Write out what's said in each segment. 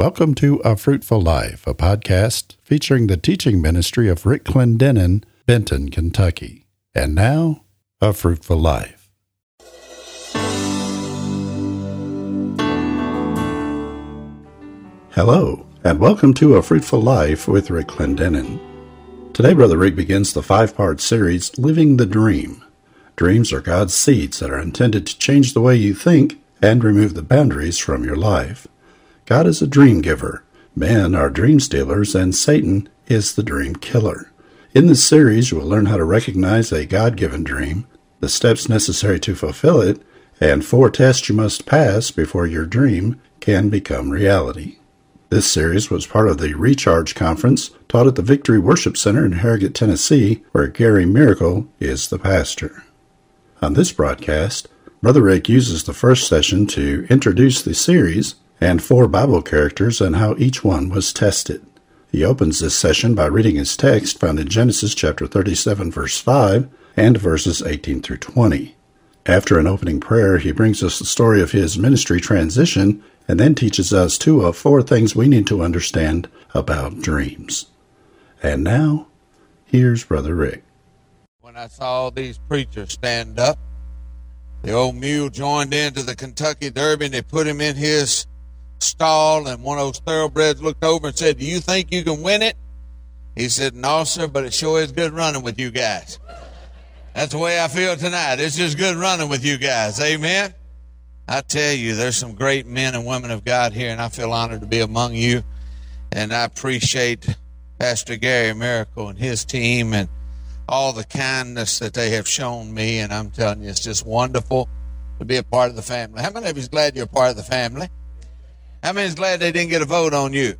Welcome to A Fruitful Life, a podcast featuring the teaching ministry of Rick Clendenen, Benton, Kentucky. And now, A Fruitful Life. Hello, and welcome to A Fruitful Life with Rick Clendenen. Today, Brother Rick begins the five part series, Living the Dream. Dreams are God's seeds that are intended to change the way you think and remove the boundaries from your life. God is a dream giver, men are dream stealers, and Satan is the dream killer. In this series, you will learn how to recognize a God given dream, the steps necessary to fulfill it, and four tests you must pass before your dream can become reality. This series was part of the Recharge Conference taught at the Victory Worship Center in Harrogate, Tennessee, where Gary Miracle is the pastor. On this broadcast, Brother Rick uses the first session to introduce the series and four Bible characters and how each one was tested. He opens this session by reading his text found in Genesis chapter 37 verse 5 and verses 18 through 20. After an opening prayer, he brings us the story of his ministry transition and then teaches us two of four things we need to understand about dreams. And now, here's Brother Rick. When I saw these preachers stand up, the old mule joined into the Kentucky Derby and they put him in his stall and one of those thoroughbreds looked over and said, Do you think you can win it? He said, No, sir, but it sure is good running with you guys. That's the way I feel tonight. It's just good running with you guys. Amen. I tell you, there's some great men and women of God here, and I feel honored to be among you. And I appreciate Pastor Gary Miracle and his team and all the kindness that they have shown me. And I'm telling you, it's just wonderful to be a part of the family. How many of you is glad you're a part of the family? How many is glad they didn't get a vote on you?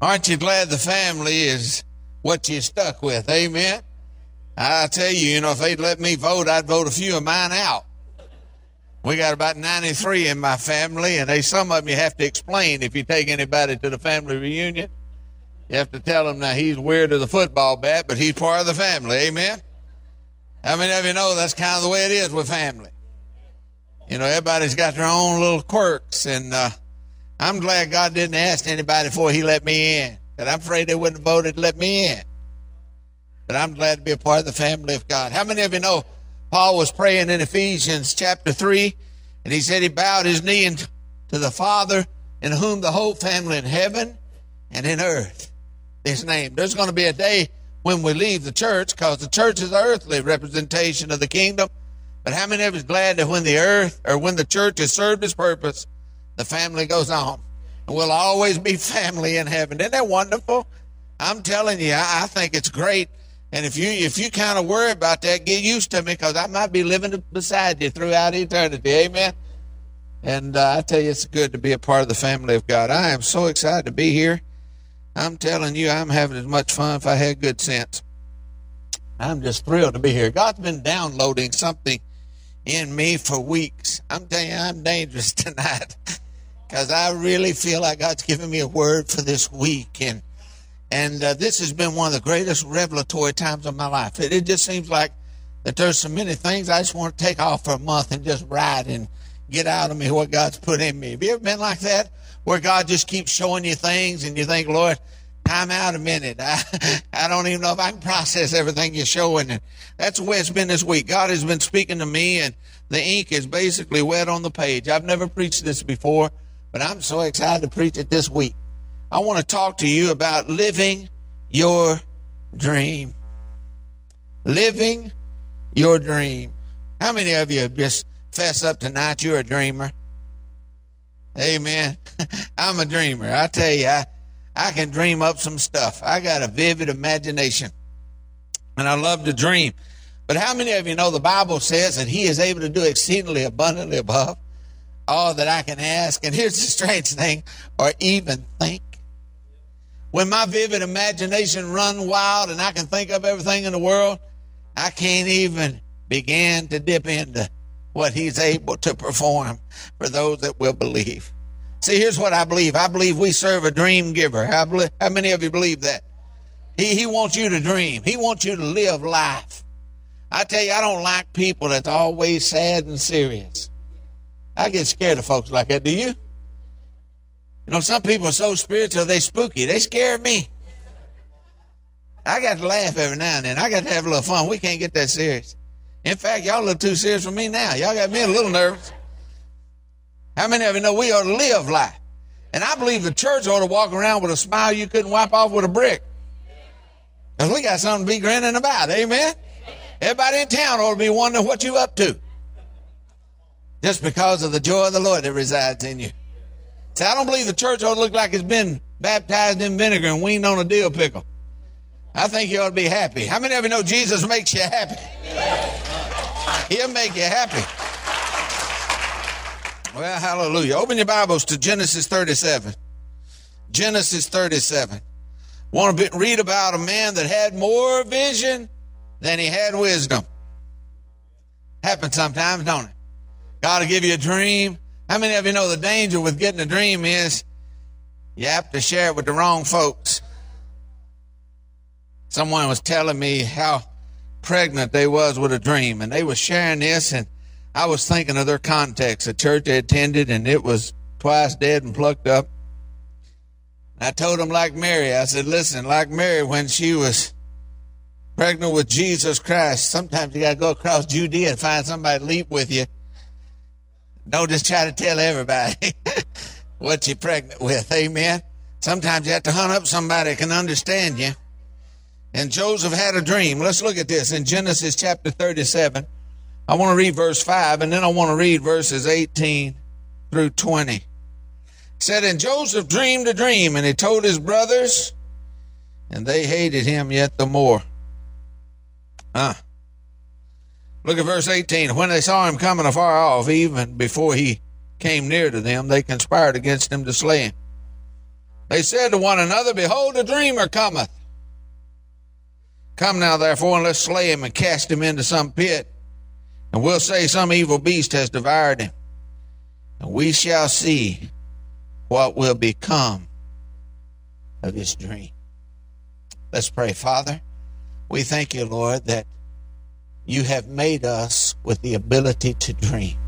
Aren't you glad the family is what you're stuck with? Amen. I tell you, you know, if they'd let me vote, I'd vote a few of mine out. We got about 93 in my family, and they some of them you have to explain if you take anybody to the family reunion. You have to tell them now he's weird as a football bat, but he's part of the family. Amen. How many of you know that's kind of the way it is with family? You know, everybody's got their own little quirks, and uh, I'm glad God didn't ask anybody before He let me in, because I'm afraid they wouldn't have voted to let me in. But I'm glad to be a part of the family of God. How many of you know Paul was praying in Ephesians chapter 3, and he said he bowed his knee to the Father, in whom the whole family in heaven and in earth is named. There's going to be a day when we leave the church because the church is the earthly representation of the kingdom. But how many of us glad that when the earth or when the church has served its purpose, the family goes on? And we'll always be family in heaven. Isn't that wonderful? I'm telling you, I, I think it's great. And if you if you kind of worry about that, get used to me because I might be living beside you throughout eternity. Amen. And uh, I tell you, it's good to be a part of the family of God. I am so excited to be here. I'm telling you, I'm having as much fun if I had good sense. I'm just thrilled to be here. God's been downloading something in me for weeks. I'm telling you, I'm dangerous tonight because I really feel like God's given me a word for this week. And and uh, this has been one of the greatest revelatory times of my life. It, it just seems like that there's so many things I just want to take off for a month and just ride and get out of me what God's put in me. Have you ever been like that? where God just keeps showing you things and you think, Lord, time out a minute. I, I don't even know if I can process everything you're showing. And that's the way it's been this week. God has been speaking to me and the ink is basically wet on the page. I've never preached this before, but I'm so excited to preach it this week. I want to talk to you about living your dream. Living your dream. How many of you just fess up tonight you're a dreamer? Amen. I'm a dreamer. I tell you, I, I can dream up some stuff. I got a vivid imagination. And I love to dream. But how many of you know the Bible says that He is able to do exceedingly abundantly above all that I can ask? And here's the strange thing, or even think. When my vivid imagination run wild and I can think of everything in the world, I can't even begin to dip into what he's able to perform for those that will believe. See, here's what I believe. I believe we serve a dream giver. How, believe, how many of you believe that? He, he wants you to dream. He wants you to live life. I tell you, I don't like people that's always sad and serious. I get scared of folks like that. Do you? You know, some people are so spiritual, they spooky. They scare me. I got to laugh every now and then. I got to have a little fun. We can't get that serious. In fact, y'all look too serious for me now. Y'all got me a little nervous. How many of you know we ought to live life? And I believe the church ought to walk around with a smile you couldn't wipe off with a brick. Because we got something to be grinning about. Amen? Everybody in town ought to be wondering what you up to. Just because of the joy of the Lord that resides in you. See, I don't believe the church ought to look like it's been baptized in vinegar and weaned on a dill pickle. I think you ought to be happy. How many of you know Jesus makes you happy? He'll make you happy. Well, hallelujah. Open your Bibles to Genesis 37. Genesis 37. Want to read about a man that had more vision than he had wisdom. Happens sometimes, don't it? God will give you a dream. How many of you know the danger with getting a dream is you have to share it with the wrong folks? Someone was telling me how pregnant they was with a dream, and they was sharing this, and I was thinking of their context, a church they attended, and it was twice dead and plucked up. And I told them like Mary. I said, listen, like Mary when she was pregnant with Jesus Christ, sometimes you got to go across Judea and find somebody to leap with you. Don't just try to tell everybody what you're pregnant with. Amen. Sometimes you have to hunt up somebody that can understand you. And Joseph had a dream. Let's look at this in Genesis chapter 37. I want to read verse 5 and then I want to read verses 18 through 20. It said, And Joseph dreamed a dream, and he told his brothers, and they hated him yet the more. Huh. Look at verse 18. When they saw him coming afar off, even before he came near to them, they conspired against him to slay him. They said to one another, Behold, a dreamer cometh. Come now, therefore, and let's slay him and cast him into some pit. And we'll say some evil beast has devoured him. And we shall see what will become of his dream. Let's pray. Father, we thank you, Lord, that you have made us with the ability to dream.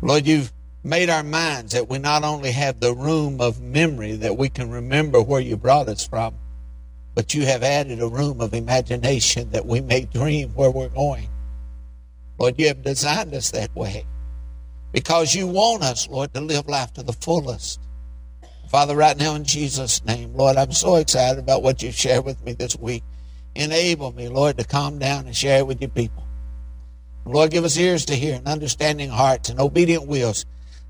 Lord, you've made our minds that we not only have the room of memory that we can remember where you brought us from, but you have added a room of imagination that we may dream where we're going. Lord, you have designed us that way because you want us, Lord, to live life to the fullest. Father, right now in Jesus' name, Lord, I'm so excited about what you've shared with me this week. Enable me, Lord, to calm down and share it with your people. Lord, give us ears to hear and understanding hearts and obedient wills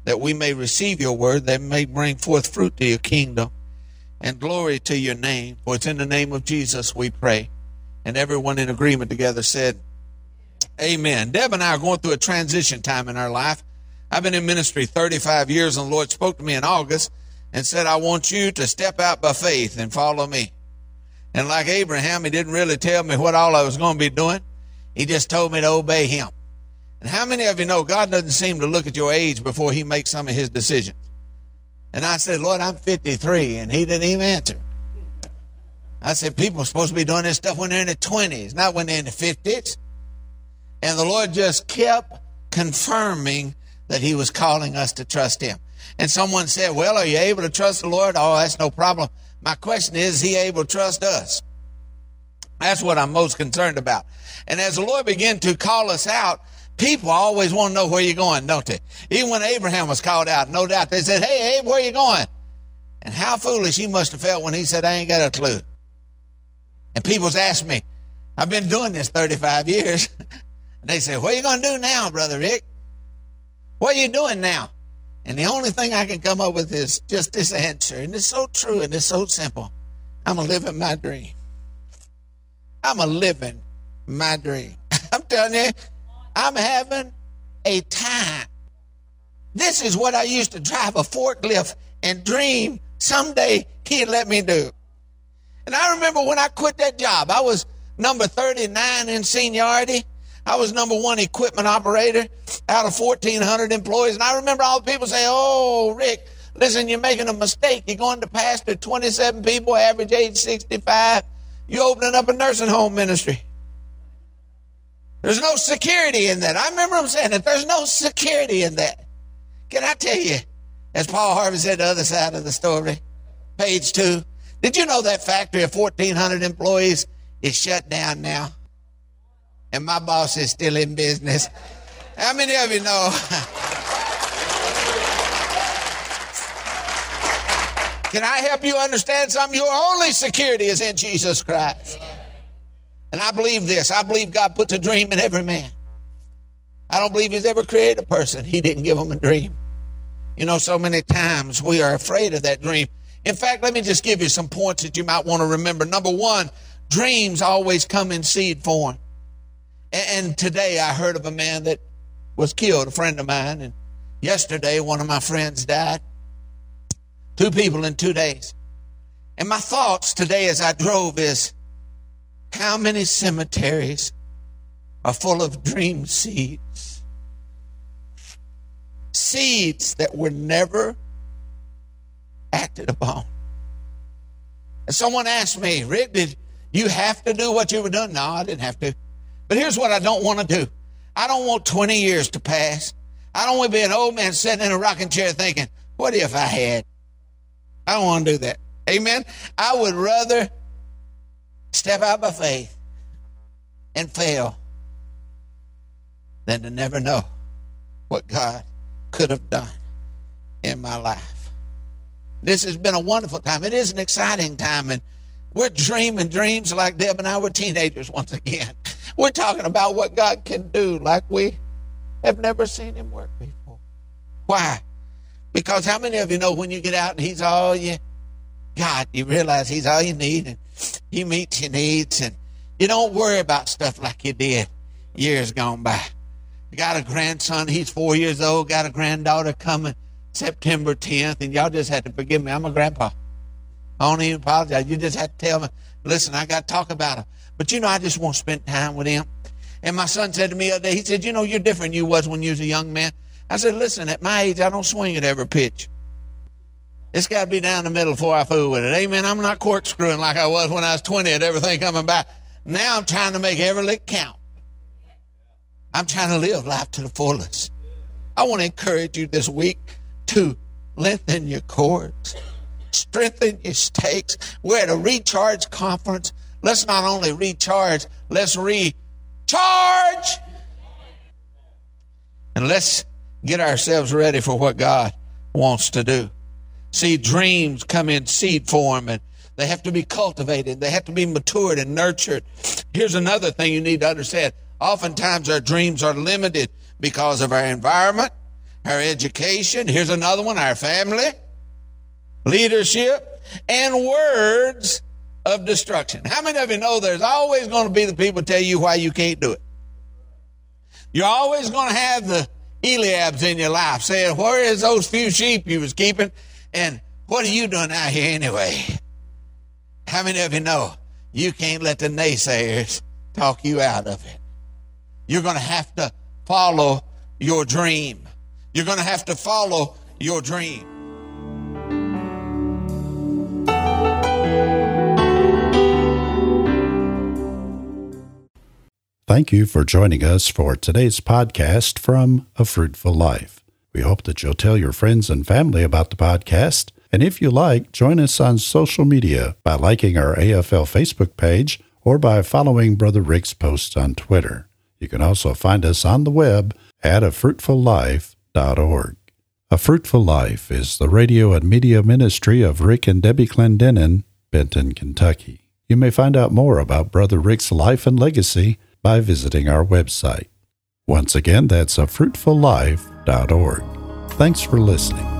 that we may receive your word, that may bring forth fruit to your kingdom and glory to your name. For it's in the name of Jesus we pray. And everyone in agreement together said, Amen. Deb and I are going through a transition time in our life. I've been in ministry 35 years, and the Lord spoke to me in August and said, I want you to step out by faith and follow me. And like Abraham, he didn't really tell me what all I was going to be doing. He just told me to obey him. And how many of you know God doesn't seem to look at your age before he makes some of his decisions? And I said, Lord, I'm 53. And he didn't even answer. I said, people are supposed to be doing this stuff when they're in their 20s, not when they're in the 50s. And the Lord just kept confirming that he was calling us to trust him. And someone said, well, are you able to trust the Lord? Oh, that's no problem. My question is, is he able to trust us? That's what I'm most concerned about. And as the Lord began to call us out, People always want to know where you're going, don't they? Even when Abraham was called out, no doubt they said, Hey, Abe, where you going? And how foolish he must have felt when he said, I ain't got a clue. And people's asked me, I've been doing this 35 years. and they say, What are you going to do now, Brother Rick? What are you doing now? And the only thing I can come up with is just this answer. And it's so true and it's so simple. I'm a living my dream. I'm a living my dream. I'm telling you, I'm having a time. This is what I used to drive a forklift and dream someday he'd let me do. And I remember when I quit that job, I was number 39 in seniority. I was number one equipment operator out of 1,400 employees. And I remember all the people say, Oh, Rick, listen, you're making a mistake. You're going to pastor 27 people, average age 65. You're opening up a nursing home ministry. There's no security in that. I remember him saying that there's no security in that. Can I tell you? As Paul Harvey said, the other side of the story, page two. Did you know that factory of 1,400 employees is shut down now? And my boss is still in business. How many of you know? Can I help you understand something? Your only security is in Jesus Christ. And I believe this. I believe God puts a dream in every man. I don't believe He's ever created a person. He didn't give them a dream. You know, so many times we are afraid of that dream. In fact, let me just give you some points that you might want to remember. Number one, dreams always come in seed form. And today I heard of a man that was killed, a friend of mine, and yesterday one of my friends died. Two people in two days. And my thoughts today as I drove is how many cemeteries are full of dream seeds? Seeds that were never acted upon. And someone asked me, Rick, did you have to do what you were doing? No, I didn't have to. But here's what I don't want to do. I don't want 20 years to pass. I don't want to be an old man sitting in a rocking chair thinking, what if I had? I don't want to do that. Amen. I would rather step out by faith and fail than to never know what God could have done in my life. This has been a wonderful time. It is an exciting time, and we're dreaming dreams like Deb and I were teenagers once again. We're talking about what God can do like we have never seen Him work before. Why? Because how many of you know when you get out and He's all you got, you realize He's all you need and He meets your needs and you don't worry about stuff like you did years gone by. You got a grandson, he's four years old, got a granddaughter coming September 10th, and y'all just had to forgive me. I'm a grandpa. I don't even apologize. You just had to tell me, listen, I got to talk about him. But you know, I just want to spend time with him. And my son said to me the other day, he said, you know, you're different you was when you was a young man. I said, listen, at my age, I don't swing at every pitch. It's got to be down the middle before I fool with it. Amen. I'm not corkscrewing like I was when I was 20 at everything coming by. Now I'm trying to make every lick count. I'm trying to live life to the fullest. I want to encourage you this week to lengthen your cords, strengthen your stakes. We're at a recharge conference. Let's not only recharge, let's recharge. And let's get ourselves ready for what God wants to do. See, dreams come in seed form and they have to be cultivated. They have to be matured and nurtured. Here's another thing you need to understand. Oftentimes our dreams are limited because of our environment, our education. Here's another one, our family, leadership, and words of destruction. How many of you know there's always going to be the people tell you why you can't do it? You're always going to have the Eliabs in your life saying, where is those few sheep you was keeping? And what are you doing out here anyway? How many of you know you can't let the naysayers talk you out of it? You're going to have to follow your dream. You're going to have to follow your dream. Thank you for joining us for today's podcast from A Fruitful Life. We hope that you'll tell your friends and family about the podcast. And if you like, join us on social media by liking our AFL Facebook page or by following Brother Rick's posts on Twitter. You can also find us on the web at afruitfullife.org. A Fruitful Life is the radio and media ministry of Rick and Debbie Clendenen, Benton, Kentucky. You may find out more about Brother Rick's life and legacy by visiting our website. Once again, that's afruitfullife.org. Thanks for listening.